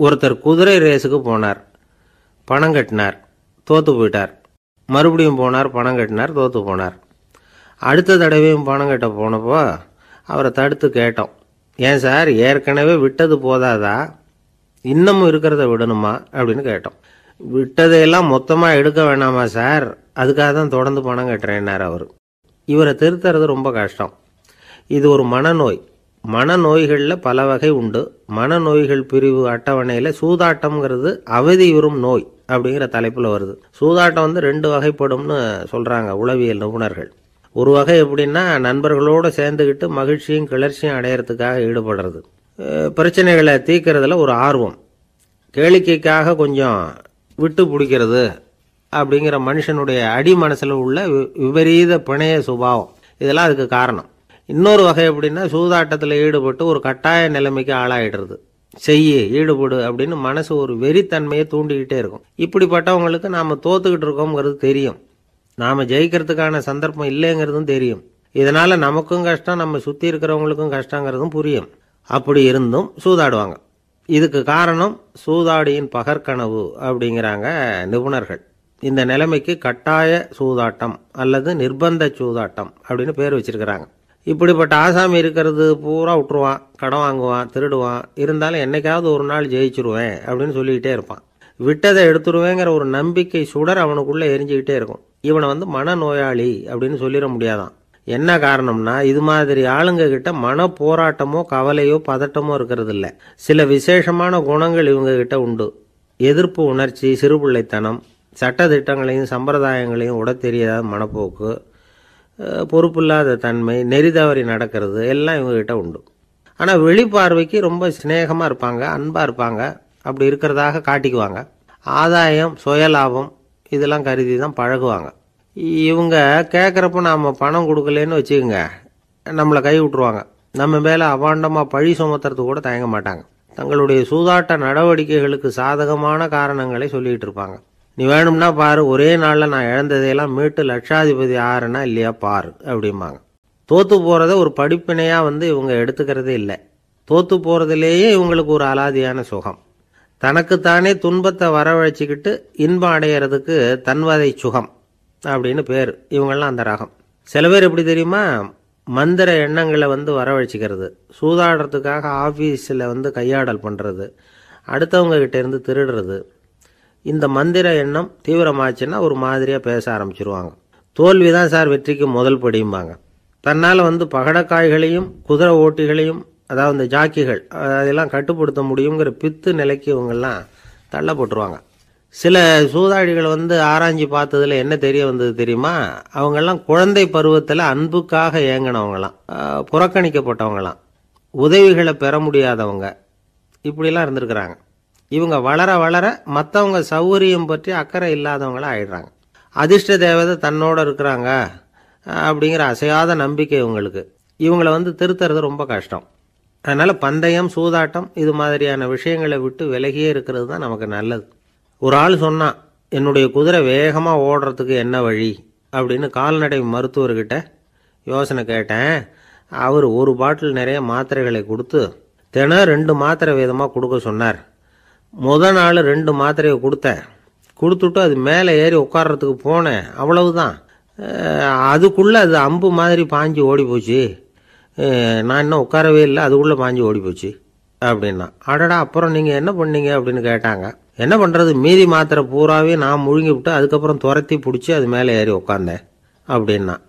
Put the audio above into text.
ஒருத்தர் குதிரை ரேஸுக்கு போனார். பணம் கட்டினார். தோத்து போயிட்டார். மறுபடியும் போனார் பணம் கட்டினார் தோற்று போனார். அடுத்த தடவையும் பணம் கட்ட போனப்போ அவரை தடுத்து கேட்டோம். ஏன் சார் ஏற்கனவே விட்டது போதாதா? இன்னமும் இருக்கிறத விடணுமா? அப்படின்னு கேட்டோம். விட்டதையெல்லாம் மொத்தமாக எடுக்க வேணாமா சார்? அதுக்காக தான் தொடர்ந்து பணம் கட்டுறேன்னார் அவர். இவரை திருத்துறது ரொம்ப கஷ்டம். இது ஒரு மனநோய். மனநோய்களில் பல வகை உண்டு. மனநோய்கள் பிரிவு அட்டவணையில் சூதாட்டம்ங்கிறது அவதியுறும் நோய் அப்படிங்கிற தலைப்பில் வருது. சூதாட்டம் வந்து ரெண்டு வகைப்படும்னு சொல்கிறாங்க உளவியல் நிபுணர்கள். ஒரு வகை எப்படின்னா நண்பர்களோடு சேர்ந்துக்கிட்டு மகிழ்ச்சியும் கிளர்ச்சியும் அடையிறதுக்காக ஈடுபடுறது. பிரச்சனைகளை தீர்க்கறதுல ஒரு ஆர்வம். கேளிக்கைக்காக கொஞ்சம் விட்டு பிடிக்கிறது அப்படிங்கிற மனுஷனுடைய அடி மனசில் உள்ள வி- விபரீத பிணைய சுபாவம். இதெல்லாம் அதுக்கு காரணம். இன்னொரு வகை எப்படின்னா சூதாட்டத்தில் ஈடுபட்டு ஒரு கட்டாய நிலைமைக்கு ஆளாயிடுறது. செய்யு ஈடுபடு அப்படின்னு மனசு ஒரு வெறித்தன்மையை தூண்டிக்கிட்டே இருக்கும். இப்படிப்பட்டவங்களுக்கு நாம் தோத்துக்கிட்டு இருக்கோங்கிறது தெரியும். நாம் ஜெயிக்கிறதுக்கான சந்தர்ப்பம் இல்லைங்கிறதும் தெரியும். இதனால் நமக்கும் கஷ்டம் நம்ம சுற்றி இருக்கிறவங்களுக்கும் கஷ்டங்கிறதும் புரியும். அப்படி இருந்தும் சூதாடுவாங்க. இதுக்கு காரணம் சூதாடியின் பகற்கனவு அப்படிங்கிறாங்க நிபுணர்கள். இந்த நிலைமைக்கு கட்டாய சூதாட்டம் அல்லது நிர்பந்த சூதாட்டம் அப்படின்னு பேர் வச்சிருக்கிறாங்க. இப்படிப்பட்ட ஆசாமி இருக்கிறது பூரா விட்டுருவான் கடன் வாங்குவான் திருடுவான். இருந்தாலும் என்னைக்காவது ஒரு நாள் ஜெயிச்சிருவேன் அப்படின்னு சொல்லிக்கிட்டே இருப்பான். விட்டதை எடுத்துருவேங்கிற ஒரு நம்பிக்கை சுடர் அவனுக்குள்ளே எரிஞ்சுக்கிட்டே இருக்கும். இவனை வந்து மனநோயாளி அப்படின்னு சொல்லிட முடியாதான். என்ன காரணம்னா இது மாதிரி ஆளுங்க கிட்ட மன போராட்டமோ கவலையோ பதட்டமோ இருக்கிறது இல்லை சில விசேஷமான குணங்கள் இவங்க கிட்ட உண்டு. எதிர்ப்பு உணர்ச்சி சிறுபிள்ளைத்தனம் சட்ட திட்டங்களையும் சம்பிரதாயங்களையும் உட தெரியாத மனப்போக்கு. பொறுப்பில்லாத தன்மை நெறி தவறி நடக்கிறது எல்லாம் இவங்ககிட்ட உண்டு. ஆனால் வெளிப்பார்வைக்கு ரொம்ப சிநேகமாக இருப்பாங்க அன்பாக இருப்பாங்க அப்படி இருக்கிறதாக காட்டிக்குவாங்க. ஆதாயம் சுயலாபம் இதெல்லாம் கருதி தான் பழகுவாங்க. இவங்க கேட்குறப்ப நாம் பணம் கொடுக்கலன்னு வச்சுக்கோங்க நம்மளை கை விட்டுருவாங்க. நம்ம மேலே அபாண்டமாக பழி சுமத்துறது கூட தயங்க மாட்டாங்க. தங்களுடைய சூதாட்ட நடவடிக்கைகளுக்கு சாதகமான காரணங்களை சொல்லிகிட்டு இருப்பாங்க. நீ வேணும்னா பாரு ஒரே நாளில் நான் இழந்ததையெல்லாம் மீட்டு லட்சாதிபதி ஆறுனா இல்லையா பாரு அப்படிம்பாங்க. தோத்து போகிறத ஒரு படிப்பினையாக வந்து இவங்க எடுத்துக்கிறதே இல்லை. தோத்து போகிறதுலேயே இவங்களுக்கு ஒரு அலாதியான சுகம். தனக்குத்தானே துன்பத்தை வரவழைச்சிக்கிட்டு இன்பம் அடையிறதுக்கு தன்வதை சுகம் அப்படின்னு பேர். இவங்கெல்லாம் அந்த ரகம். சில பேர் எப்படி தெரியுமா? மந்திர எண்ணங்களை வந்து வரவழைச்சிக்கிறது. சூதாடுறதுக்காக ஆஃபீஸில் வந்து கையாடல் பண்ணுறது அடுத்தவங்க கிட்டேருந்து திருடுறது. இந்த மந்திர எண்ணம் தீவிரமாச்சுன்னா ஒரு மாதிரியாக பேச ஆரம்பிச்சிருவாங்க. தோல்வி தான் சார் வெற்றிக்கு முதல் படியும்பாங்க தன்னால் வந்து பகடக்காய்களையும் குதிரை ஓட்டிகளையும் அதாவது இந்த ஜாக்கிகள் அதெல்லாம் கட்டுப்படுத்த முடியுங்கிற பித்து நிலைக்கு இவங்கெல்லாம் தள்ளப்பட்டுருவாங்க. சில சூதாடிகள் வந்து ஆராய்ஞ்சு பார்த்ததில் என்ன தெரிய வந்தது தெரியுமா? அவங்கெல்லாம் குழந்தை பருவத்தில் அன்புக்காக ஏங்கினவங்களாம். புறக்கணிக்கப்பட்டவங்களாம். உதவிகளை பெற முடியாதவங்க. இப்படிலாம் இருந்திருக்கிறாங்க. இவங்க வளர வளர மற்றவங்க சௌகரியம் பற்றி அக்கறை இல்லாதவங்களாக ஆயிடுறாங்க. அதிர்ஷ்ட தேவதை தன்னோட இருக்கிறாங்க அப்படிங்கிற அசையாத நம்பிக்கை இவங்களுக்கு. இவங்களை வந்து திருத்துறது ரொம்ப கஷ்டம். அதனால் பந்தயம் சூதாட்டம் இது மாதிரியான விஷயங்களை விட்டு விலகியே இருக்கிறது தான் நமக்கு நல்லது. ஒரு ஆள் சொன்னான் என்னுடைய குதிரை வேகமாக ஓடுறதுக்கு என்ன வழி? அப்படின்னு கால்நடை மருத்துவர்கிட்ட யோசனை கேட்டேன். அவர் ஒரு பாட்டில் நிறைய மாத்திரைகளை கொடுத்து தினம் ரெண்டு மாத்திரை விதமாக கொடுக்க சொன்னார். முத நாள் ரெண்டு மாத்திரையை கொடுத்தேன். கொடுத்துட்டு அது மேலே ஏறி உட்கார்றதுக்கு போனேன். அவ்வளவுதான். தான் அதுக்குள்ளே அது அம்பு மாதிரி பாஞ்சு ஓடி போச்சு. நான் இன்னும் உட்காரவே இல்லை. அதுக்குள்ளே பாஞ்சு ஓடி போச்சு. அப்படின்னா அடடா அப்புறம் நீங்கள் என்ன பண்ணீங்க அப்படின்னு கேட்டாங்க. என்ன பண்ணுறது மீதி மாத்திரை பூராவே நான் முழுங்கி விட்டு அதுக்கப்புறம் துரத்தி பிடிச்சி அது மேலே ஏறி உட்காந்தேன் அப்படின்னா